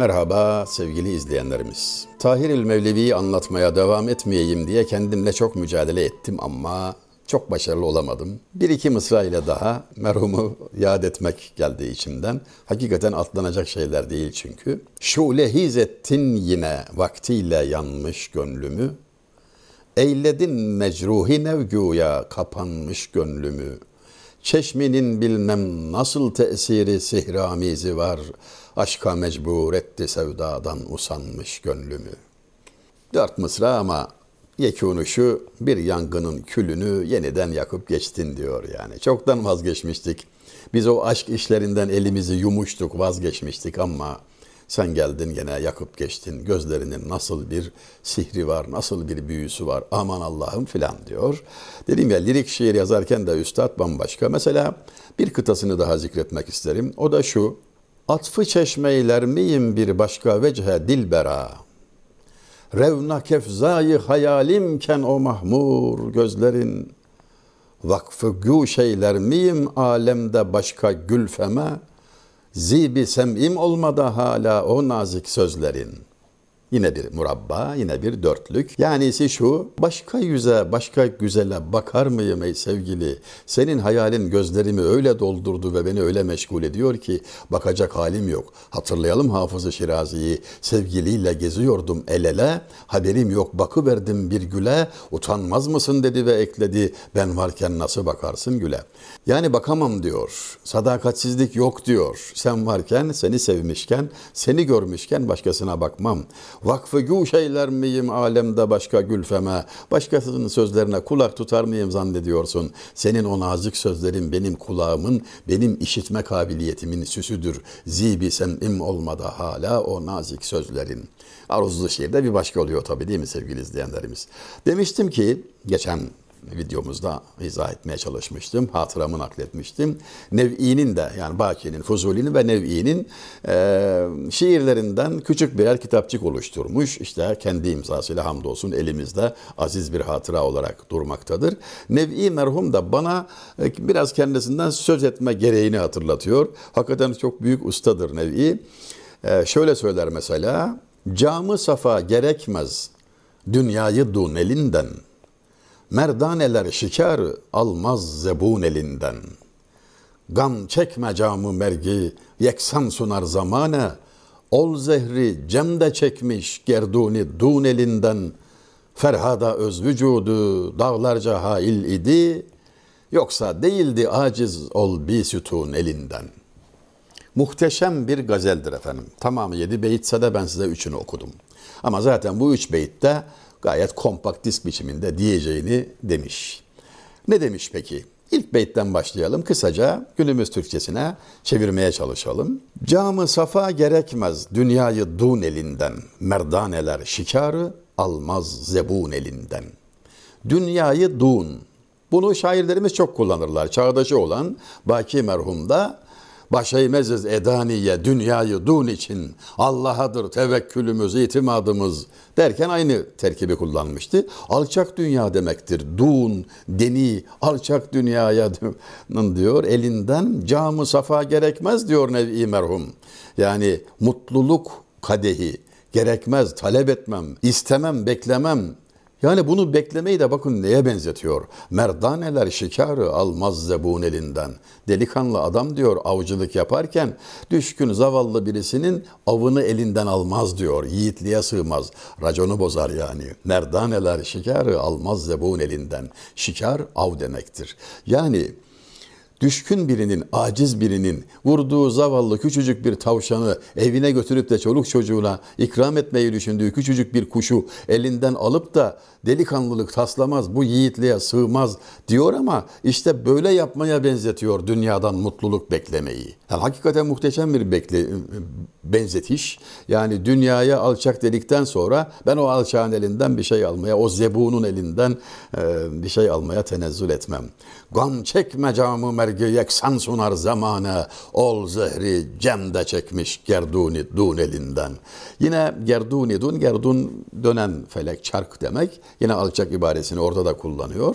Merhaba sevgili izleyenlerimiz. Tahir el Mevlevi'yi anlatmaya devam etmeyeyim diye kendimle çok mücadele ettim ama çok başarılı olamadım. Bir iki mısra ile daha merhumu yad etmek geldi içimden. Hakikaten atlanacak şeyler değil çünkü. Şule ettin yine vaktiyle yanmış gönlümü. Eyledin mecruhi nevguya kapanmış gönlümü. Çeşminin bilmem nasıl tesiri sihramizi var. Aşka mecbur etti sevdadan usanmış gönlümü. Dört mısra ama yekûnu bir yangının külünü yeniden yakıp geçtin diyor yani. Çoktan vazgeçmiştik. Biz o aşk işlerinden elimizi yumuştuk, vazgeçmiştik ama sen geldin gene yakıp geçtin. Gözlerinin nasıl bir sihri var, nasıl bir büyüsü var. Aman Allah'ım filan diyor. Dedim ya lirik şiir yazarken de üstad bambaşka. Mesela bir kıtasını daha zikretmek isterim. O da şu. Atfı çeşmeyler miyim bir başka vece dilbera? Revna kefzayı hayalimken o mahmur gözlerin vakfı güşeyler miyim alemde başka gülfeme zibi sem'im olmadı hala o nazik sözlerin.'' Yine bir murabba, yine bir dörtlük. Yani ise şu, başka yüze, başka güzele bakar mıyım ey sevgili? Senin hayalin gözlerimi öyle doldurdu ve beni öyle meşgul ediyor ki bakacak halim yok. Hatırlayalım Hafız-ı Şirazi'yi. Sevgiliyle geziyordum el ele, haberim yok bakıverdim bir güle. Utanmaz mısın dedi ve ekledi, ben varken nasıl bakarsın güle? Yani bakamam diyor, sadakatsizlik yok diyor. Sen varken, seni sevmişken, seni görmüşken başkasına bakmam. Vakfı guşeyler miyim alemde başka gülfeme, başkasının sözlerine kulak tutar mıyım zannediyorsun? Senin o nazik sözlerin benim kulağımın, benim işitme kabiliyetimin süsüdür. Zibi sem'im olmadı hala o nazik sözlerin. Aruzlu şiirde bir başka oluyor tabii değil mi sevgili izleyenlerimiz? Demiştim ki geçen videomuzda izah etmeye çalışmıştım. Hatıramı nakletmiştim. Nev'i'nin de yani Baki'nin, Fuzuli'nin ve Nev'i'nin e, şiirlerinden küçük birer kitapçık oluşturmuş. İşte kendi imzasıyla hamdolsun elimizde aziz bir hatıra olarak durmaktadır. Nev'i merhum da bana e, biraz kendisinden söz etme gereğini hatırlatıyor. Hakikaten çok büyük ustadır Nev'i. E, şöyle söyler mesela, camı safa gerekmez dünyayı dun elinden.'' Merdaneler şikar almaz zebun elinden. Gam çekme camı mergi yeksan sunar zamane. Ol zehri cemde çekmiş gerduni dun elinden. Ferhada öz vücudu dağlarca hail idi. Yoksa değildi aciz ol bi sütun elinden. Muhteşem bir gazeldir efendim. Tamamı yedi beyitse de ben size üçünü okudum. Ama zaten bu üç beyitte gayet kompakt disk biçiminde diyeceğini demiş. Ne demiş peki? İlk beytten başlayalım. Kısaca günümüz Türkçesine çevirmeye çalışalım. Camı safa gerekmez dünyayı dun elinden. Merdaneler şikarı almaz zebun elinden. Dünyayı dun. Bunu şairlerimiz çok kullanırlar. Çağdaşı olan Baki merhumda Başeymez'iz edaniye dünyayı dun için Allah'adır tevekkülümüz, itimadımız derken aynı terkibi kullanmıştı. Alçak dünya demektir. Dun, deni, alçak dünyaya diyor. Elinden camı safa gerekmez diyor Nevi merhum. Yani mutluluk kadehi gerekmez, talep etmem, istemem, beklemem yani bunu beklemeyi de bakın neye benzetiyor. Merdaneler şikarı almaz zebun elinden. Delikanlı adam diyor avcılık yaparken düşkün zavallı birisinin avını elinden almaz diyor. Yiğitliğe sığmaz. Raconu bozar yani. Merdaneler şikarı almaz zebun elinden. Şikar av demektir. Yani düşkün birinin, aciz birinin vurduğu zavallı küçücük bir tavşanı evine götürüp de çoluk çocuğuna ikram etmeyi düşündüğü küçücük bir kuşu elinden alıp da delikanlılık taslamaz, bu yiğitliğe sığmaz diyor ama işte böyle yapmaya benzetiyor dünyadan mutluluk beklemeyi. Yani hakikaten muhteşem bir bekle, benzetiş. Yani dünyaya alçak dedikten sonra ben o alçağın elinden bir şey almaya, o zebunun elinden bir şey almaya tenezzül etmem. Gam çekme camı mergi yeksan sunar zamane, ol zehri cemde çekmiş gerduni dun elinden. Yine gerduni dun, gerdun dönen felek, çark demek. Yine alçak ibaresini orada da kullanıyor.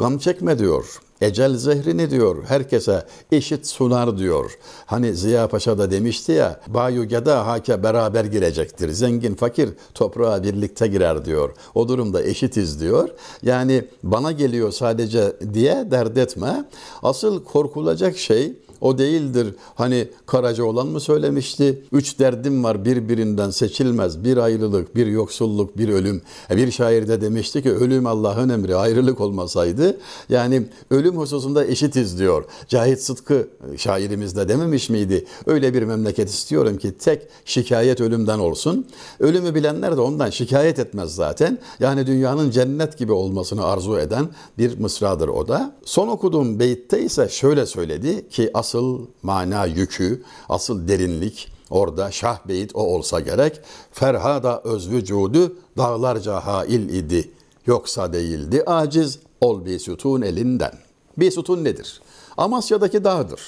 Gam çekme diyor. Ecel zehrini diyor herkese eşit sunar diyor. Hani Ziya Paşa da demişti ya bayu geda hake beraber girecektir. Zengin fakir toprağa birlikte girer diyor. O durumda eşitiz diyor. Yani bana geliyor sadece diye dert etme. Asıl korkulacak şey o değildir. Hani Karaca olan mı söylemişti? Üç derdim var birbirinden seçilmez. Bir ayrılık, bir yoksulluk, bir ölüm. E, bir şair de demişti ki ölüm Allah'ın emri. Ayrılık olmasaydı yani ölüm hususunda eşitiz diyor. Cahit Sıtkı şairimiz de dememiş miydi? Öyle bir memleket istiyorum ki tek şikayet ölümden olsun. Ölümü bilenler de ondan şikayet etmez zaten. Yani dünyanın cennet gibi olmasını arzu eden bir mısradır o da. Son okuduğum beytte ise şöyle söyledi ki as asıl mana yükü, asıl derinlik orada Şah Beyit o olsa gerek. Ferhada öz vücudu dağlarca hail idi. Yoksa değildi aciz ol bir sütun elinden. Bir sütun nedir? Amasya'daki dağdır.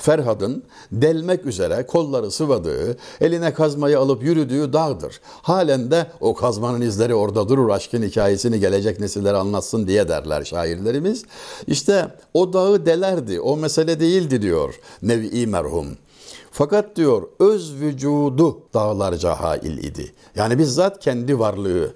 Ferhad'ın delmek üzere kolları sıvadığı, eline kazmayı alıp yürüdüğü dağdır. Halen de o kazmanın izleri orada durur, aşkın hikayesini gelecek nesillere anlatsın diye derler şairlerimiz. İşte o dağı delerdi, o mesele değildi diyor Nevi merhum. Fakat diyor öz vücudu dağlarca hail idi. Yani bizzat kendi varlığı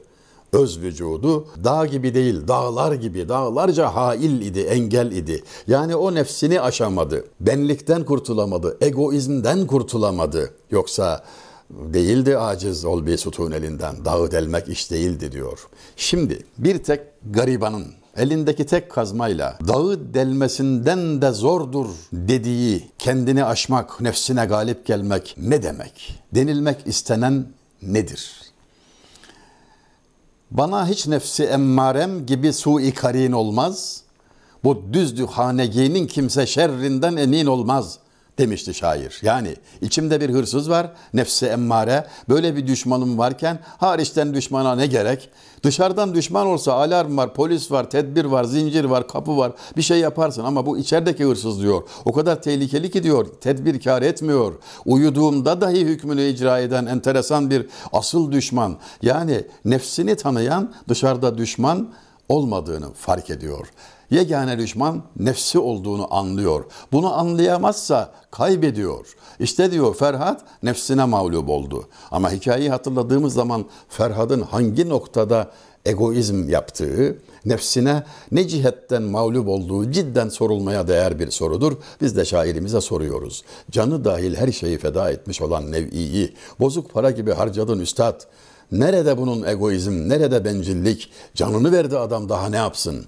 öz vücudu dağ gibi değil, dağlar gibi, dağlarca hail idi, engel idi. Yani o nefsini aşamadı, benlikten kurtulamadı, egoizmden kurtulamadı. Yoksa değildi aciz ol bir sütun elinden, dağı delmek iş değildi diyor. Şimdi bir tek garibanın elindeki tek kazmayla dağı delmesinden de zordur dediği kendini aşmak, nefsine galip gelmek ne demek? Denilmek istenen nedir? Bana hiç nefsi emmarem gibi su-i karin olmaz. Bu düzdü haneginin kimse şerrinden emin olmaz demişti şair. Yani içimde bir hırsız var, nefsi emmare. Böyle bir düşmanım varken hariçten düşmana ne gerek? Dışarıdan düşman olsa alarm var, polis var, tedbir var, zincir var, kapı var. Bir şey yaparsın ama bu içerideki hırsız diyor. O kadar tehlikeli ki diyor. Tedbir kar etmiyor. Uyuduğumda dahi hükmünü icra eden enteresan bir asıl düşman. Yani nefsini tanıyan dışarıda düşman olmadığını fark ediyor. Yegane düşman nefsi olduğunu anlıyor. Bunu anlayamazsa kaybediyor. İşte diyor Ferhat nefsine mağlup oldu. Ama hikayeyi hatırladığımız zaman Ferhat'ın hangi noktada egoizm yaptığı, nefsine ne cihetten mağlup olduğu cidden sorulmaya değer bir sorudur. Biz de şairimize soruyoruz. Canı dahil her şeyi feda etmiş olan Nev'i'yi bozuk para gibi harcadın üstad. Nerede bunun egoizm, nerede bencillik? Canını verdi adam daha ne yapsın?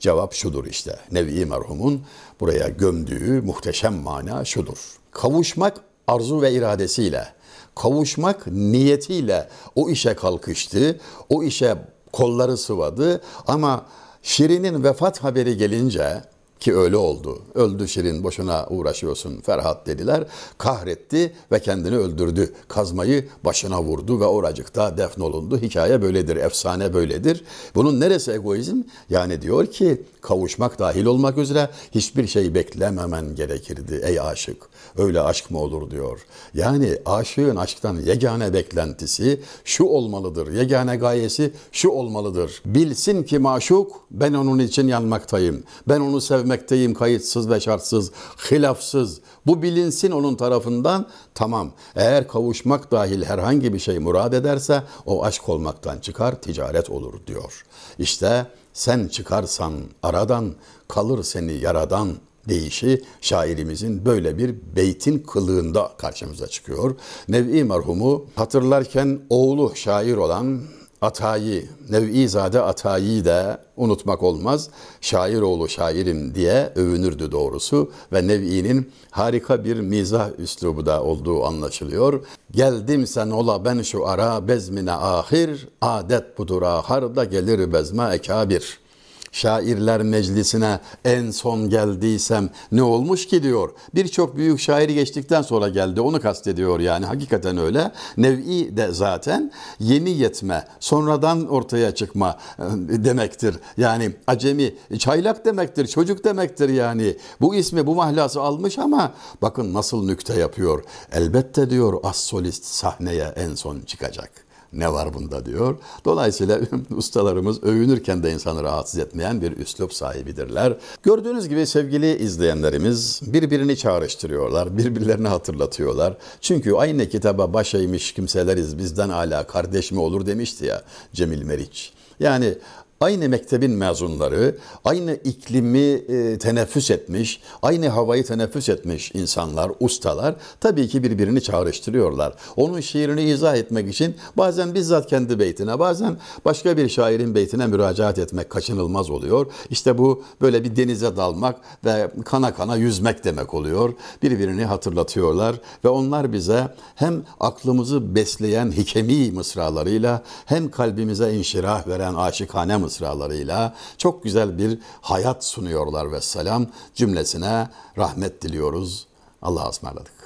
Cevap şudur işte. Nevi merhumun buraya gömdüğü muhteşem mana şudur. Kavuşmak arzu ve iradesiyle, kavuşmak niyetiyle o işe kalkıştı, o işe kolları sıvadı ama Şirin'in vefat haberi gelince ki öyle oldu. Öldü Şirin boşuna uğraşıyorsun Ferhat dediler. Kahretti ve kendini öldürdü. Kazmayı başına vurdu ve oracıkta defnolundu. Hikaye böyledir, efsane böyledir. Bunun neresi egoizm? Yani diyor ki kavuşmak dahil olmak üzere hiçbir şey beklememen gerekirdi ey aşık. Öyle aşk mı olur diyor. Yani aşığın aşktan yegane beklentisi şu olmalıdır. Yegane gayesi şu olmalıdır. Bilsin ki maşuk ben onun için yanmaktayım. Ben onu sevmekteyim kayıtsız ve şartsız, hilafsız. Bu bilinsin onun tarafından tamam. Eğer kavuşmak dahil herhangi bir şey murad ederse o aşk olmaktan çıkar ticaret olur diyor. İşte sen çıkarsan aradan kalır seni yaradan deyişi şairimizin böyle bir beytin kılığında karşımıza çıkıyor. Nev'i merhumu hatırlarken oğlu şair olan Atayi, Nev'izade Atayi de unutmak olmaz. Şair oğlu şairim diye övünürdü doğrusu ve Nev'i'nin harika bir mizah üslubu da olduğu anlaşılıyor. Geldim sen ola ben şu ara bezmine ahir, adet budur ahar da gelir bezme ekabir.'' Şairler meclisine en son geldiysem ne olmuş ki diyor. Birçok büyük şair geçtikten sonra geldi onu kastediyor yani hakikaten öyle. Nev'i de zaten yeni yetme sonradan ortaya çıkma e, demektir. Yani acemi çaylak demektir çocuk demektir yani. Bu ismi bu mahlası almış ama bakın nasıl nükte yapıyor. Elbette diyor as solist sahneye en son çıkacak. Ne var bunda diyor. Dolayısıyla ustalarımız övünürken de insanı rahatsız etmeyen bir üslup sahibidirler. Gördüğünüz gibi sevgili izleyenlerimiz birbirini çağrıştırıyorlar, birbirlerini hatırlatıyorlar. Çünkü aynı kitaba baş kimseleriz bizden hala kardeş mi olur demişti ya Cemil Meriç. Yani aynı mektebin mezunları, aynı iklimi e, teneffüs etmiş, aynı havayı teneffüs etmiş insanlar, ustalar tabii ki birbirini çağrıştırıyorlar. Onun şiirini izah etmek için bazen bizzat kendi beytine, bazen başka bir şairin beytine müracaat etmek kaçınılmaz oluyor. İşte bu böyle bir denize dalmak ve kana kana yüzmek demek oluyor. Birbirini hatırlatıyorlar ve onlar bize hem aklımızı besleyen hikemi mısralarıyla hem kalbimize inşirah veren aşıkane mısralarıyla çok güzel bir hayat sunuyorlar ve selam cümlesine rahmet diliyoruz. Allah'a ısmarladık.